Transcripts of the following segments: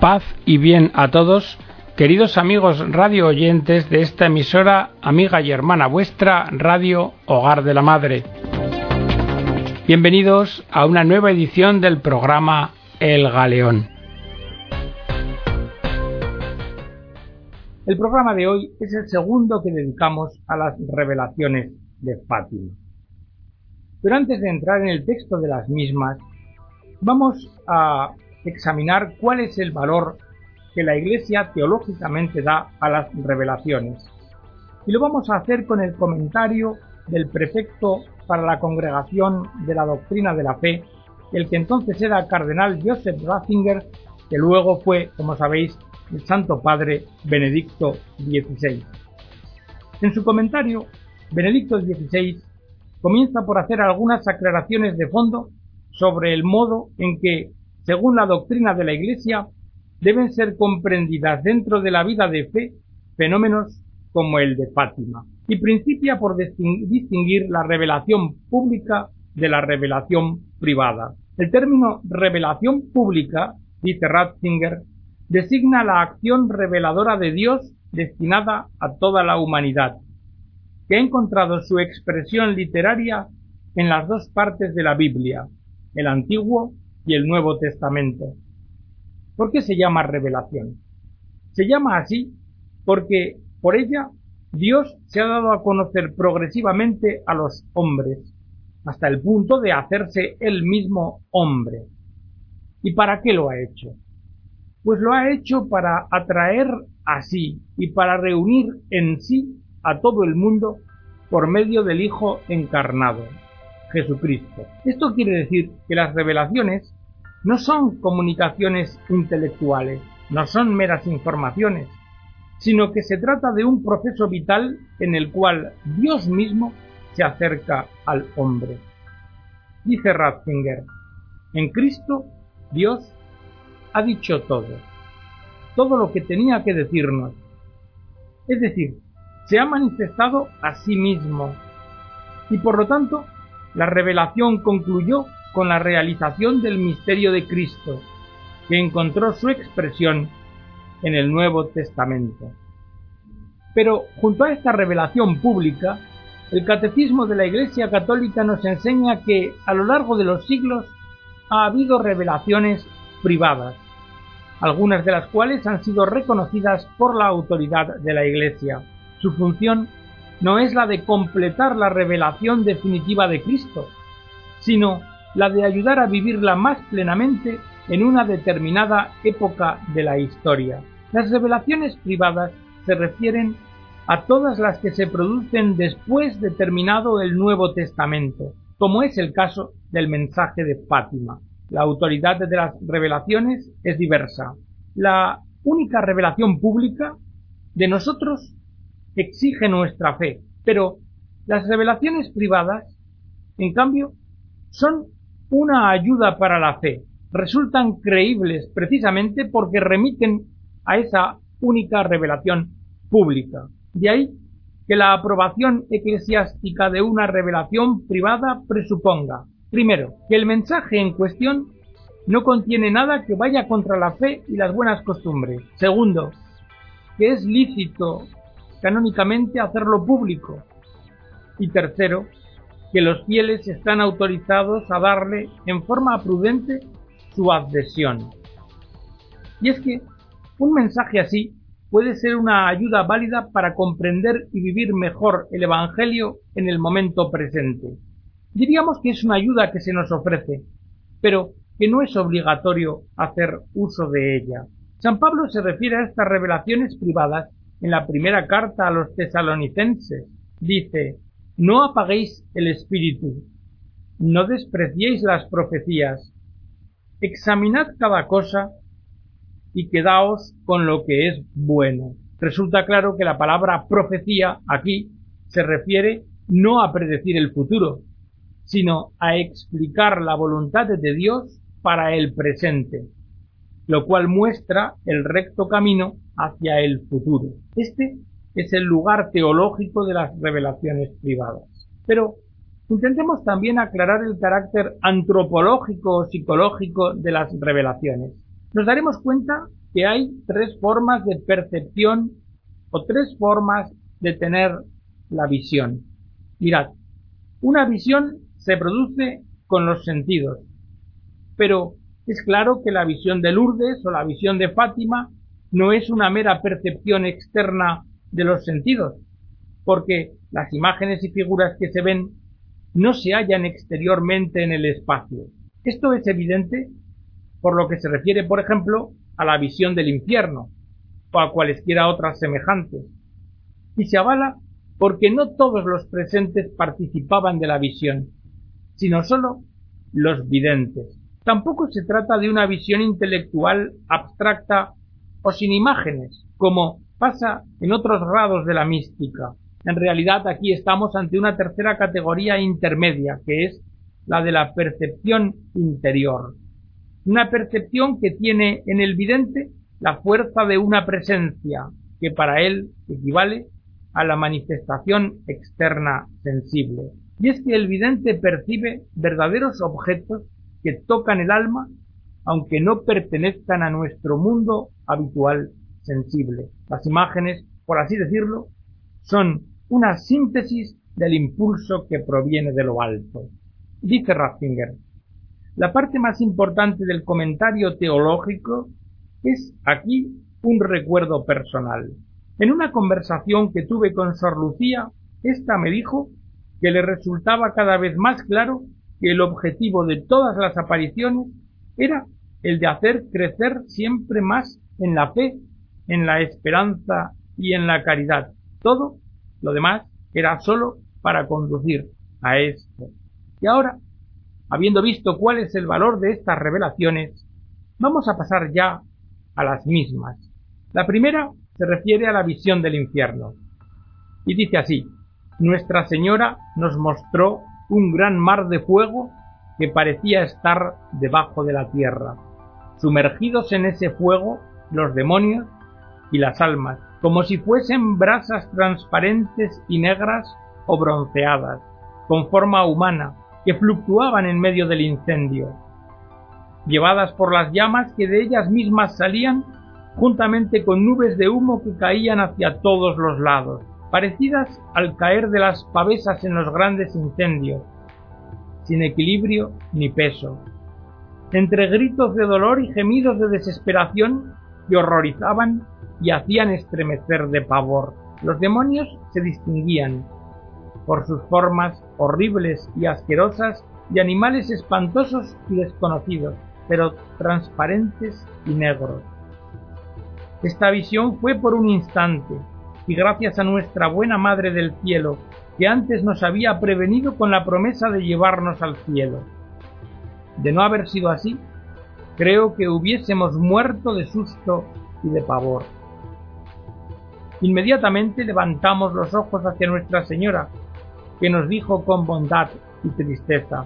Paz y bien a todos, queridos amigos radio oyentes de esta emisora, amiga y hermana vuestra, Radio Hogar de la Madre. Bienvenidos a una nueva edición del programa El Galeón. El programa de hoy es el segundo que dedicamos a las revelaciones de Fátima. Pero antes de entrar en el texto de las mismas, vamos a examinar cuál es el valor que la Iglesia teológicamente da a las revelaciones. Y lo vamos a hacer con el comentario del prefecto para la Congregación de la Doctrina de la Fe, el que entonces era cardenal Joseph Ratzinger, que luego fue, como sabéis, el Santo Padre Benedicto XVI. En su comentario, Benedicto XVI comienza por hacer algunas aclaraciones de fondo sobre el modo en que según la doctrina de la Iglesia, deben ser comprendidas dentro de la vida de fe fenómenos como el de Fátima, y principia por distinguir la revelación pública de la revelación privada. El término revelación pública, dice Ratzinger, designa la acción reveladora de Dios destinada a toda la humanidad, que ha encontrado su expresión literaria en las dos partes de la Biblia, el Antiguo y el Nuevo Testamento. ¿Por qué se llama revelación? Se llama así porque por ella Dios se ha dado a conocer progresivamente a los hombres, hasta el punto de hacerse él mismo hombre. ¿Y para qué lo ha hecho? Pues lo ha hecho para atraer a sí y para reunir en sí a todo el mundo por medio del Hijo encarnado, Jesucristo. Esto quiere decir que las revelaciones no son comunicaciones intelectuales, no son meras informaciones, sino que se trata de un proceso vital en el cual Dios mismo se acerca al hombre. Dice Ratzinger, en Cristo Dios ha dicho todo, todo lo que tenía que decirnos. Es decir, se ha manifestado a sí mismo y por lo tanto la revelación concluyó con la realización del misterio de Cristo, que encontró su expresión en el Nuevo Testamento. Pero junto a esta revelación pública, el Catecismo de la Iglesia Católica nos enseña que a lo largo de los siglos ha habido revelaciones privadas, algunas de las cuales han sido reconocidas por la autoridad de la Iglesia. Su función no es la de completar la revelación definitiva de Cristo, sino la de ayudar a vivirla más plenamente en una determinada época de la historia. Las revelaciones privadas se refieren a todas las que se producen después de terminado el Nuevo Testamento, como es el caso del mensaje de Fátima. La autoridad de las revelaciones es diversa. La única revelación pública de nosotros exige nuestra fe, pero las revelaciones privadas, en cambio, son una ayuda para la fe. Resultan creíbles precisamente porque remiten a esa única revelación pública. De ahí que la aprobación eclesiástica de una revelación privada presuponga, primero, que el mensaje en cuestión no contiene nada que vaya contra la fe y las buenas costumbres. Segundo, que es lícito canónicamente hacerlo público. Y tercero, que los fieles están autorizados a darle en forma prudente su adhesión. Y es que un mensaje así puede ser una ayuda válida para comprender y vivir mejor el Evangelio en el momento presente. Diríamos que es una ayuda que se nos ofrece, pero que no es obligatorio hacer uso de ella. San Pablo se refiere a estas revelaciones privadas en la primera carta a los tesalonicenses. Dice, no apaguéis el espíritu, no despreciéis las profecías, examinad cada cosa y quedaos con lo que es bueno. Resulta claro que la palabra profecía aquí se refiere no a predecir el futuro, sino a explicar la voluntad de Dios para el presente, lo cual muestra el recto camino hacia el futuro. Este es el lugar teológico de las revelaciones privadas. Pero intentemos también aclarar el carácter antropológico o psicológico de las revelaciones. Nos daremos cuenta que hay tres formas de percepción o tres formas de tener la visión. Mirad, una visión se produce con los sentidos, pero es claro que la visión de Lourdes o la visión de Fátima no es una mera percepción externa de los sentidos, porque las imágenes y figuras que se ven no se hallan exteriormente en el espacio. Esto es evidente por lo que se refiere, por ejemplo, a la visión del infierno, o a cualesquiera otras semejantes, y se avala porque no todos los presentes participaban de la visión, sino sólo los videntes. Tampoco se trata de una visión intelectual abstracta o sin imágenes, como pasa en otros grados de la mística. En realidad aquí estamos ante una tercera categoría intermedia, que es la de la percepción interior. Una percepción que tiene en el vidente la fuerza de una presencia, que para él equivale a la manifestación externa sensible. Y es que el vidente percibe verdaderos objetos que tocan el alma, aunque no pertenezcan a nuestro mundo habitual sensible. Las imágenes, por así decirlo, son una síntesis del impulso que proviene de lo alto. Dice Ratzinger, la parte más importante del comentario teológico es aquí un recuerdo personal. En una conversación que tuve con Sor Lucía, ésta me dijo que le resultaba cada vez más claro que el objetivo de todas las apariciones era el de hacer crecer siempre más en la fe, en la esperanza y en la caridad. Todo lo demás era sólo para conducir a esto. Y ahora, habiendo visto cuál es el valor de estas revelaciones, vamos a pasar ya a las mismas. La primera se refiere a la visión del infierno. Y dice así, Nuestra Señora nos mostró un gran mar de fuego que parecía estar debajo de la tierra. Sumergidos en ese fuego los demonios y las almas, como si fuesen brasas transparentes y negras o bronceadas, con forma humana, que fluctuaban en medio del incendio. Llevadas por las llamas que de ellas mismas salían, juntamente con nubes de humo que caían hacia todos los lados parecidas al caer de las pavesas en los grandes incendios, sin equilibrio ni peso, entre gritos de dolor y gemidos de desesperación que horrorizaban y hacían estremecer de pavor. Los demonios se distinguían por sus formas horribles y asquerosas de animales espantosos y desconocidos, pero transparentes y negros. Esta visión fue por un instante, y gracias a nuestra buena Madre del Cielo, que antes nos había prevenido con la promesa de llevarnos al cielo. De no haber sido así, creo que hubiésemos muerto de susto y de pavor. Inmediatamente levantamos los ojos hacia Nuestra Señora, que nos dijo con bondad y tristeza,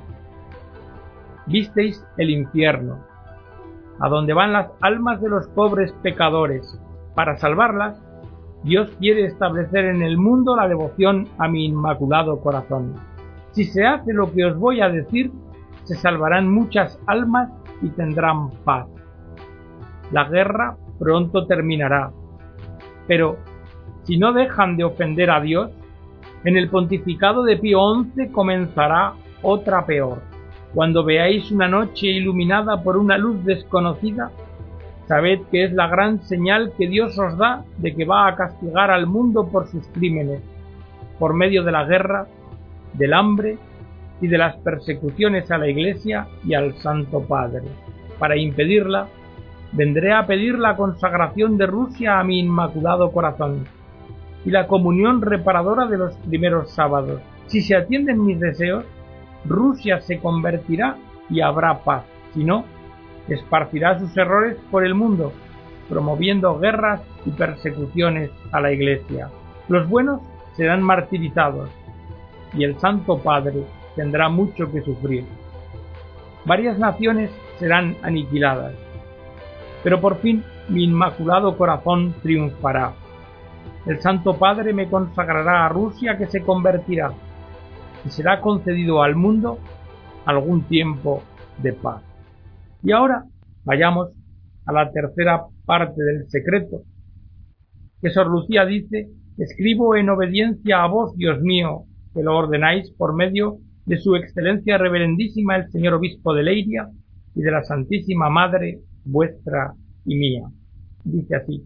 Visteis el infierno, a donde van las almas de los pobres pecadores, para salvarlas Dios quiere establecer en el mundo la devoción a mi inmaculado corazón. Si se hace lo que os voy a decir, se salvarán muchas almas y tendrán paz. La guerra pronto terminará. Pero, si no dejan de ofender a Dios, en el pontificado de Pío XI comenzará otra peor. Cuando veáis una noche iluminada por una luz desconocida, Sabed que es la gran señal que Dios os da de que va a castigar al mundo por sus crímenes, por medio de la guerra, del hambre y de las persecuciones a la Iglesia y al Santo Padre. Para impedirla, vendré a pedir la consagración de Rusia a mi inmaculado corazón y la comunión reparadora de los primeros sábados. Si se atienden mis deseos, Rusia se convertirá y habrá paz. Si no, esparcirá sus errores por el mundo, promoviendo guerras y persecuciones a la Iglesia. Los buenos serán martirizados y el Santo Padre tendrá mucho que sufrir. Varias naciones serán aniquiladas, pero por fin mi inmaculado corazón triunfará. El Santo Padre me consagrará a Rusia que se convertirá y será concedido al mundo algún tiempo de paz. Y ahora vayamos a la tercera parte del secreto, que Sor Lucía dice, escribo en obediencia a vos, Dios mío, que lo ordenáis por medio de su excelencia reverendísima el señor obispo de Leiria y de la Santísima Madre vuestra y mía. Dice así.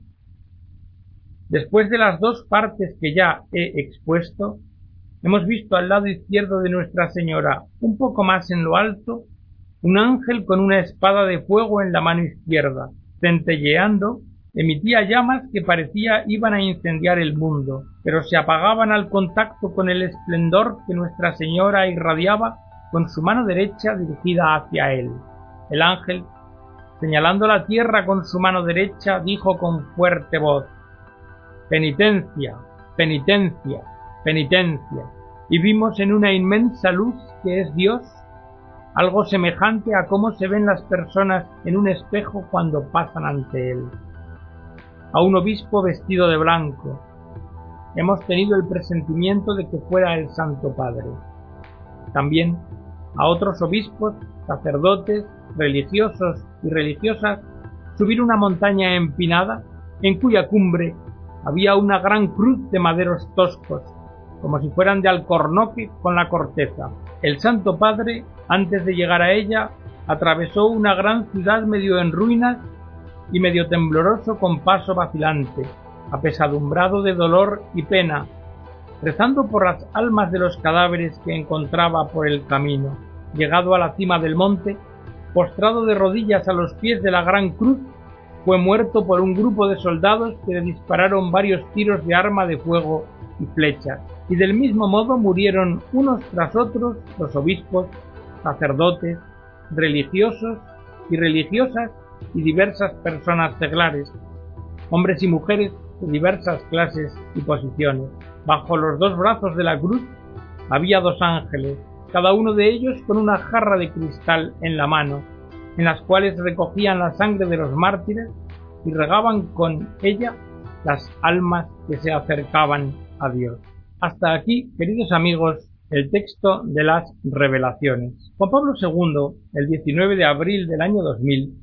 Después de las dos partes que ya he expuesto, hemos visto al lado izquierdo de Nuestra Señora, un poco más en lo alto, un ángel con una espada de fuego en la mano izquierda, centelleando, emitía llamas que parecía iban a incendiar el mundo, pero se apagaban al contacto con el esplendor que Nuestra Señora irradiaba con su mano derecha dirigida hacia él. El ángel, señalando la tierra con su mano derecha, dijo con fuerte voz penitencia, penitencia, penitencia, y vimos en una inmensa luz que es Dios algo semejante a cómo se ven las personas en un espejo cuando pasan ante él. A un obispo vestido de blanco. Hemos tenido el presentimiento de que fuera el Santo Padre. También a otros obispos, sacerdotes, religiosos y religiosas subir una montaña empinada en cuya cumbre había una gran cruz de maderos toscos, como si fueran de alcornoque con la corteza. El Santo Padre, antes de llegar a ella, atravesó una gran ciudad medio en ruinas y medio tembloroso con paso vacilante, apesadumbrado de dolor y pena, rezando por las almas de los cadáveres que encontraba por el camino. Llegado a la cima del monte, postrado de rodillas a los pies de la gran cruz, fue muerto por un grupo de soldados que le dispararon varios tiros de arma de fuego y flechas, y del mismo modo murieron unos tras otros los obispos, sacerdotes, religiosos y religiosas y diversas personas seglares, hombres y mujeres de diversas clases y posiciones. Bajo los dos brazos de la cruz había dos ángeles, cada uno de ellos con una jarra de cristal en la mano, en las cuales recogían la sangre de los mártires y regaban con ella las almas que se acercaban a Dios. Hasta aquí, queridos amigos, el texto de las revelaciones. Juan Pablo II, el 19 de abril del año 2000,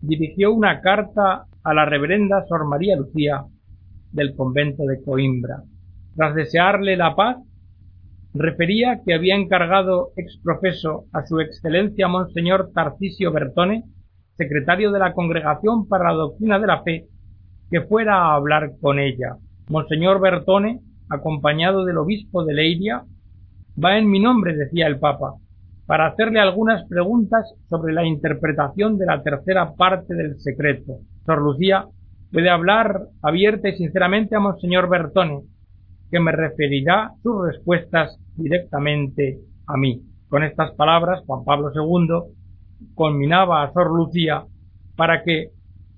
dirigió una carta a la reverenda Sor María Lucía del convento de Coimbra. Tras desearle la paz, refería que había encargado ex profeso a su excelencia Monseñor Tarcisio Bertone, secretario de la Congregación para la Doctrina de la Fe, que fuera a hablar con ella. Monseñor Bertone, acompañado del obispo de Leiria, va en mi nombre, decía el Papa, para hacerle algunas preguntas sobre la interpretación de la tercera parte del secreto. Sor Lucía puede hablar abierta y sinceramente a Monseñor Bertone, que me referirá sus respuestas directamente a mí. Con estas palabras, Juan Pablo II conminaba a Sor Lucía para que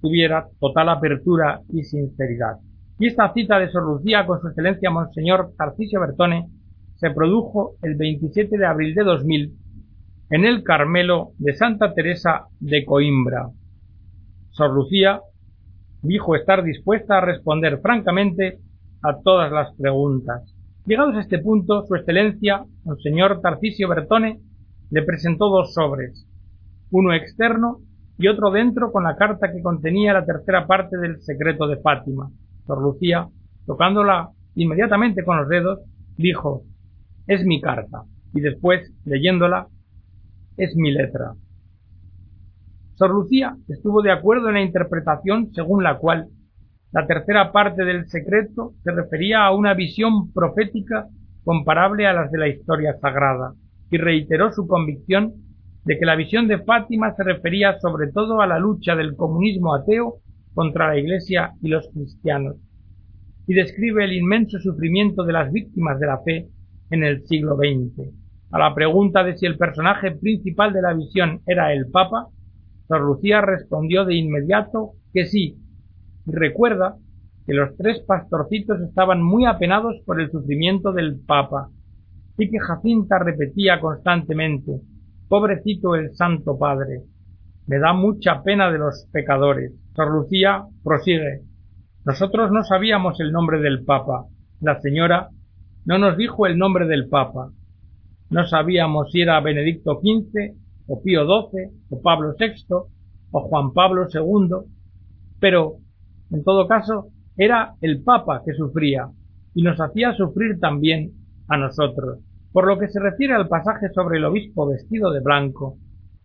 tuviera total apertura y sinceridad. Y esta cita de Sor Lucía con su excelencia Monseñor Tarcisio Bertone se produjo el 27 de abril de 2000 en el Carmelo de Santa Teresa de Coimbra. Sor Lucía dijo estar dispuesta a responder francamente a todas las preguntas. Llegados a este punto, su excelencia, Monseñor Tarcisio Bertone, le presentó dos sobres, uno externo y otro dentro con la carta que contenía la tercera parte del secreto de Fátima. Sor Lucía, tocándola inmediatamente con los dedos, dijo es mi carta, y después, leyéndola, es mi letra. Sor Lucía estuvo de acuerdo en la interpretación según la cual la tercera parte del secreto se refería a una visión profética comparable a las de la historia sagrada, y reiteró su convicción de que la visión de Fátima se refería sobre todo a la lucha del comunismo ateo contra la Iglesia y los cristianos, y describe el inmenso sufrimiento de las víctimas de la fe en el siglo XX. A la pregunta de si el personaje principal de la visión era el Papa, Sor Lucía respondió de inmediato que sí, recuerda que los tres pastorcitos estaban muy apenados por el sufrimiento del Papa, y que Jacinta repetía constantemente Pobrecito el Santo Padre. Me da mucha pena de los pecadores. Sor Lucía prosigue. Nosotros no sabíamos el nombre del Papa. La señora no nos dijo el nombre del Papa. No sabíamos si era Benedicto XV, o Pío XII, o Pablo VI, o Juan Pablo II, Pero, en todo caso, era el Papa que sufría, y nos hacía sufrir también a nosotros. Por lo que se refiere al pasaje sobre el obispo vestido de blanco,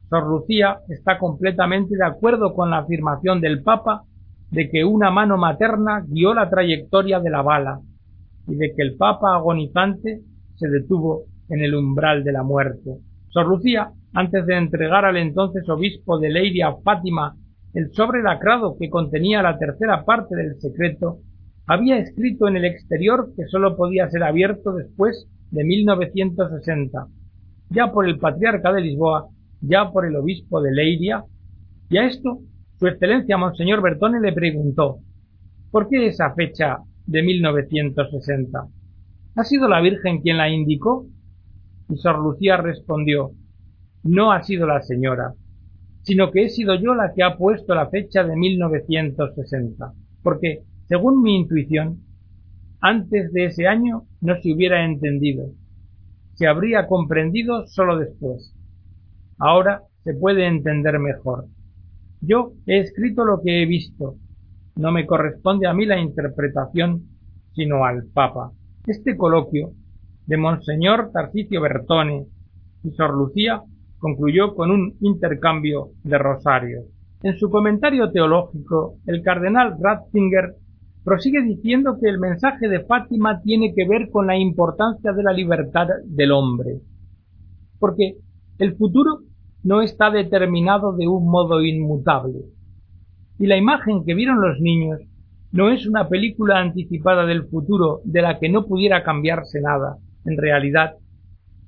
Sor Lucía está completamente de acuerdo con la afirmación del Papa de que una mano materna guió la trayectoria de la bala y de que el Papa agonizante se detuvo en el umbral de la muerte. Sor Lucía, antes de entregar al entonces obispo de Leiria Fátima el sobre lacrado que contenía la tercera parte del secreto, había escrito en el exterior que sólo podía ser abierto después de 1960, ya por el patriarca de Lisboa ya por el obispo de Leiria, y a esto su excelencia Monseñor Bertone le preguntó ¿Por qué esa fecha de 1960? ¿Ha sido la Virgen quien la indicó? Y Sor Lucía respondió No ha sido la señora, sino que he sido yo la que ha puesto la fecha de 1960, porque, según mi intuición, antes de ese año no se hubiera entendido, se habría comprendido sólo después. Ahora se puede entender mejor. Yo he escrito lo que he visto. No me corresponde a mí la interpretación, sino al Papa. Este coloquio de Monseñor Tarcisio Bertone y Sor Lucía concluyó con un intercambio de rosarios. En su comentario teológico, el cardenal Ratzinger prosigue diciendo que el mensaje de Fátima tiene que ver con la importancia de la libertad del hombre, porque el futuro no está determinado de un modo inmutable. Y la imagen que vieron los niños no es una película anticipada del futuro de la que no pudiera cambiarse nada. En realidad,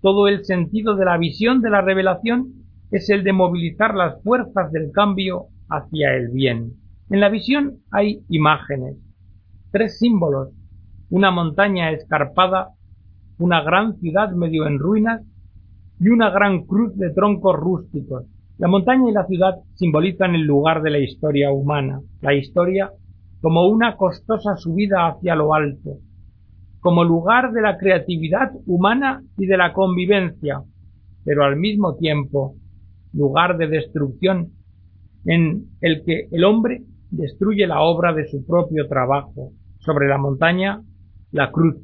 todo el sentido de la visión de la revelación es el de movilizar las fuerzas del cambio hacia el bien. En la visión hay imágenes, tres símbolos, una montaña escarpada, una gran ciudad medio en ruinas y una gran cruz de troncos rústicos. La montaña y la ciudad simbolizan el lugar de la historia humana, la historia como una costosa subida hacia lo alto, como lugar de la creatividad humana y de la convivencia, pero al mismo tiempo lugar de destrucción en el que el hombre destruye la obra de su propio trabajo. Sobre la montaña, la cruz,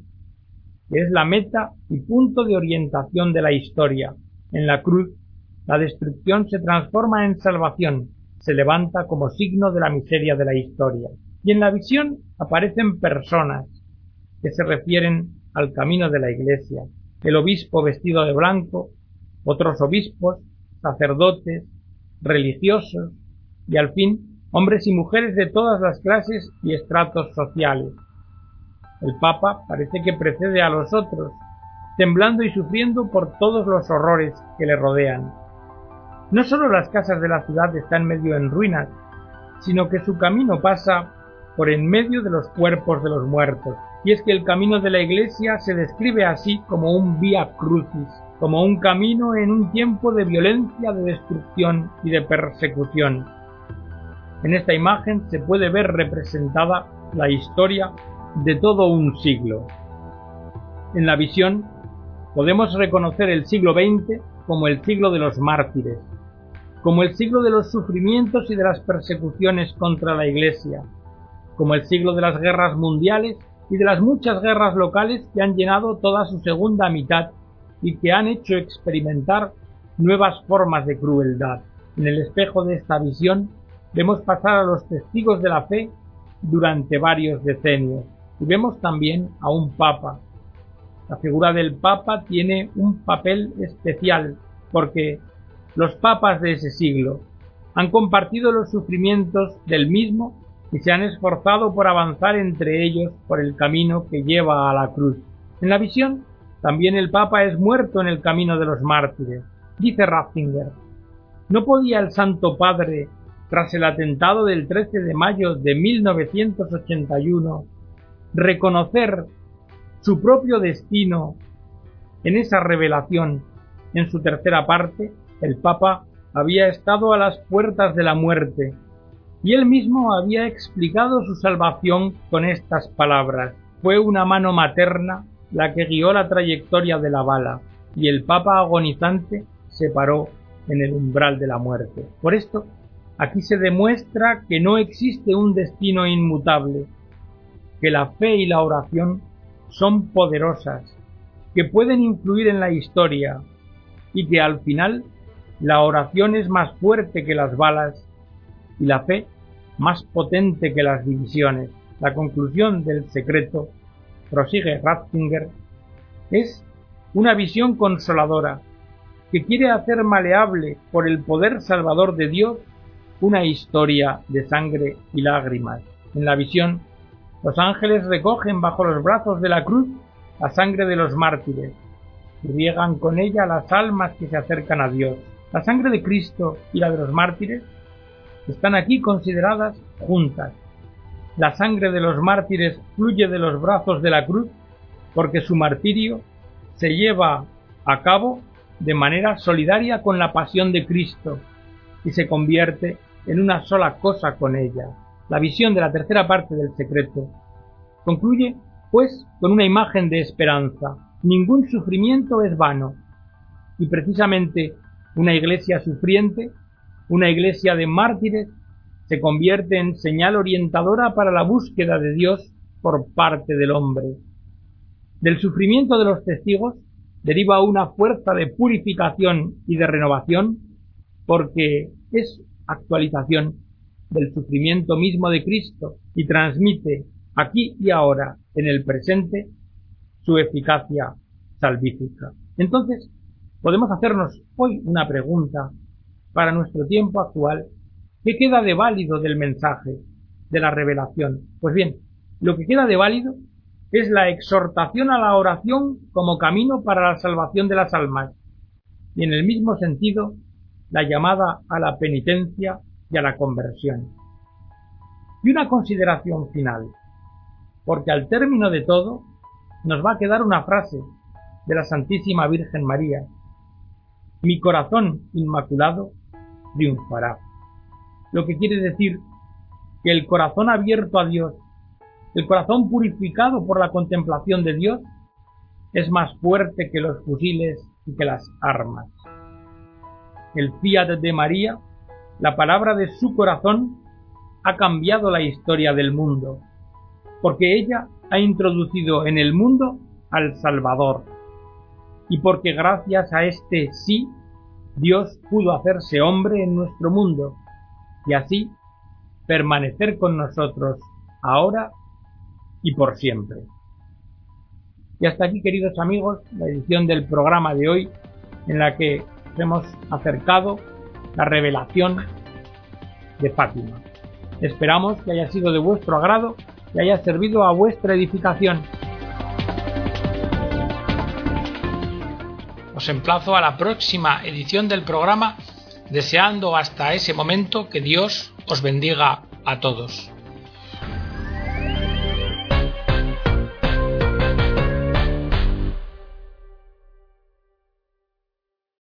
que es la meta y punto de orientación de la historia. En la cruz, la destrucción se transforma en salvación, se levanta como signo de la miseria de la historia. Y en la visión aparecen personas que se refieren al camino de la Iglesia, el obispo vestido de blanco, otros obispos, sacerdotes, religiosos y al fin hombres y mujeres de todas las clases y estratos sociales, el Papa parece que precede a los otros, temblando y sufriendo por todos los horrores que le rodean. No solo las casas de la ciudad están medio en ruinas, sino que su camino pasa por en medio de los cuerpos de los muertos. Y es que el camino de la iglesia se describe así como un vía crucis, como un camino en un tiempo de violencia, de destrucción y de persecución. En esta imagen se puede ver representada la historia de todo un siglo. En la visión podemos reconocer el siglo XX como el siglo de los mártires, como el siglo de los sufrimientos y de las persecuciones contra la Iglesia, como el siglo de las guerras mundiales y de las muchas guerras locales que han llenado toda su segunda mitad y que han hecho experimentar nuevas formas de crueldad. En el espejo de esta visión vemos pasar a los testigos de la fe durante varios decenios, y vemos también a un papa. La figura del papa tiene un papel especial porque los papas de ese siglo han compartido los sufrimientos del mismo y se han esforzado por avanzar entre ellos por el camino que lleva a la cruz. En la visión, también el Papa es muerto en el camino de los mártires. Dice Ratzinger, ¿no podía el Santo Padre, tras el atentado del 13 de mayo de 1981, reconocer su propio destino en esa revelación. En su tercera parte, el Papa había estado a las puertas de la muerte, y él mismo había explicado su salvación con estas palabras. Fue una mano materna la que guió la trayectoria de la bala, y el Papa agonizante se paró en el umbral de la muerte. Por esto, Aquí se demuestra que no existe un destino inmutable, que la fe y la oración son poderosas, que pueden influir en la historia y que al final la oración es más fuerte que las balas y la fe más potente que las divisiones. La conclusión del secreto, prosigue Ratzinger, es una visión consoladora que quiere hacer maleable por el poder salvador de Dios una historia de sangre y lágrimas. En la visión, los ángeles recogen bajo los brazos de la cruz la sangre de los mártires y riegan con ella las almas que se acercan a Dios. La sangre de Cristo y la de los mártires están aquí consideradas juntas. La sangre de los mártires fluye de los brazos de la cruz porque su martirio se lleva a cabo de manera solidaria con la pasión de Cristo y se convierte en una sola cosa con ella. La visión de la tercera parte del secreto concluye, pues, con una imagen de esperanza. Ningún sufrimiento es vano, y precisamente una iglesia sufriente, una iglesia de mártires, se convierte en señal orientadora para la búsqueda de Dios por parte del hombre. Del sufrimiento de los testigos deriva una fuerza de purificación y de renovación porque es actualización del sufrimiento mismo de Cristo y transmite aquí y ahora, en el presente, su eficacia salvífica. Entonces, podemos hacernos hoy una pregunta para nuestro tiempo actual. ¿Qué queda de válido del mensaje, de la revelación? Pues bien, lo que queda de válido es la exhortación a la oración como camino para la salvación de las almas, y en el mismo sentido la llamada a la penitencia y a la conversión. Y una consideración final, porque al término de todo nos va a quedar una frase de la Santísima Virgen María, mi corazón inmaculado triunfará. Lo que quiere decir que el corazón abierto a Dios el corazón purificado por la contemplación de Dios es más fuerte que los fusiles y que las armas. El fiat de María, la palabra de su corazón, ha cambiado la historia del mundo, porque ella ha introducido en el mundo al Salvador, y porque gracias a este sí, Dios pudo hacerse hombre en nuestro mundo, y así permanecer con nosotros ahora y por siempre. Y hasta aquí, queridos amigos, la edición del programa de hoy en la que hemos acercado la revelación de Fátima. Esperamos que haya sido de vuestro agrado y haya servido a vuestra edificación. Os emplazo a la próxima edición del programa deseando hasta ese momento que Dios os bendiga a todos.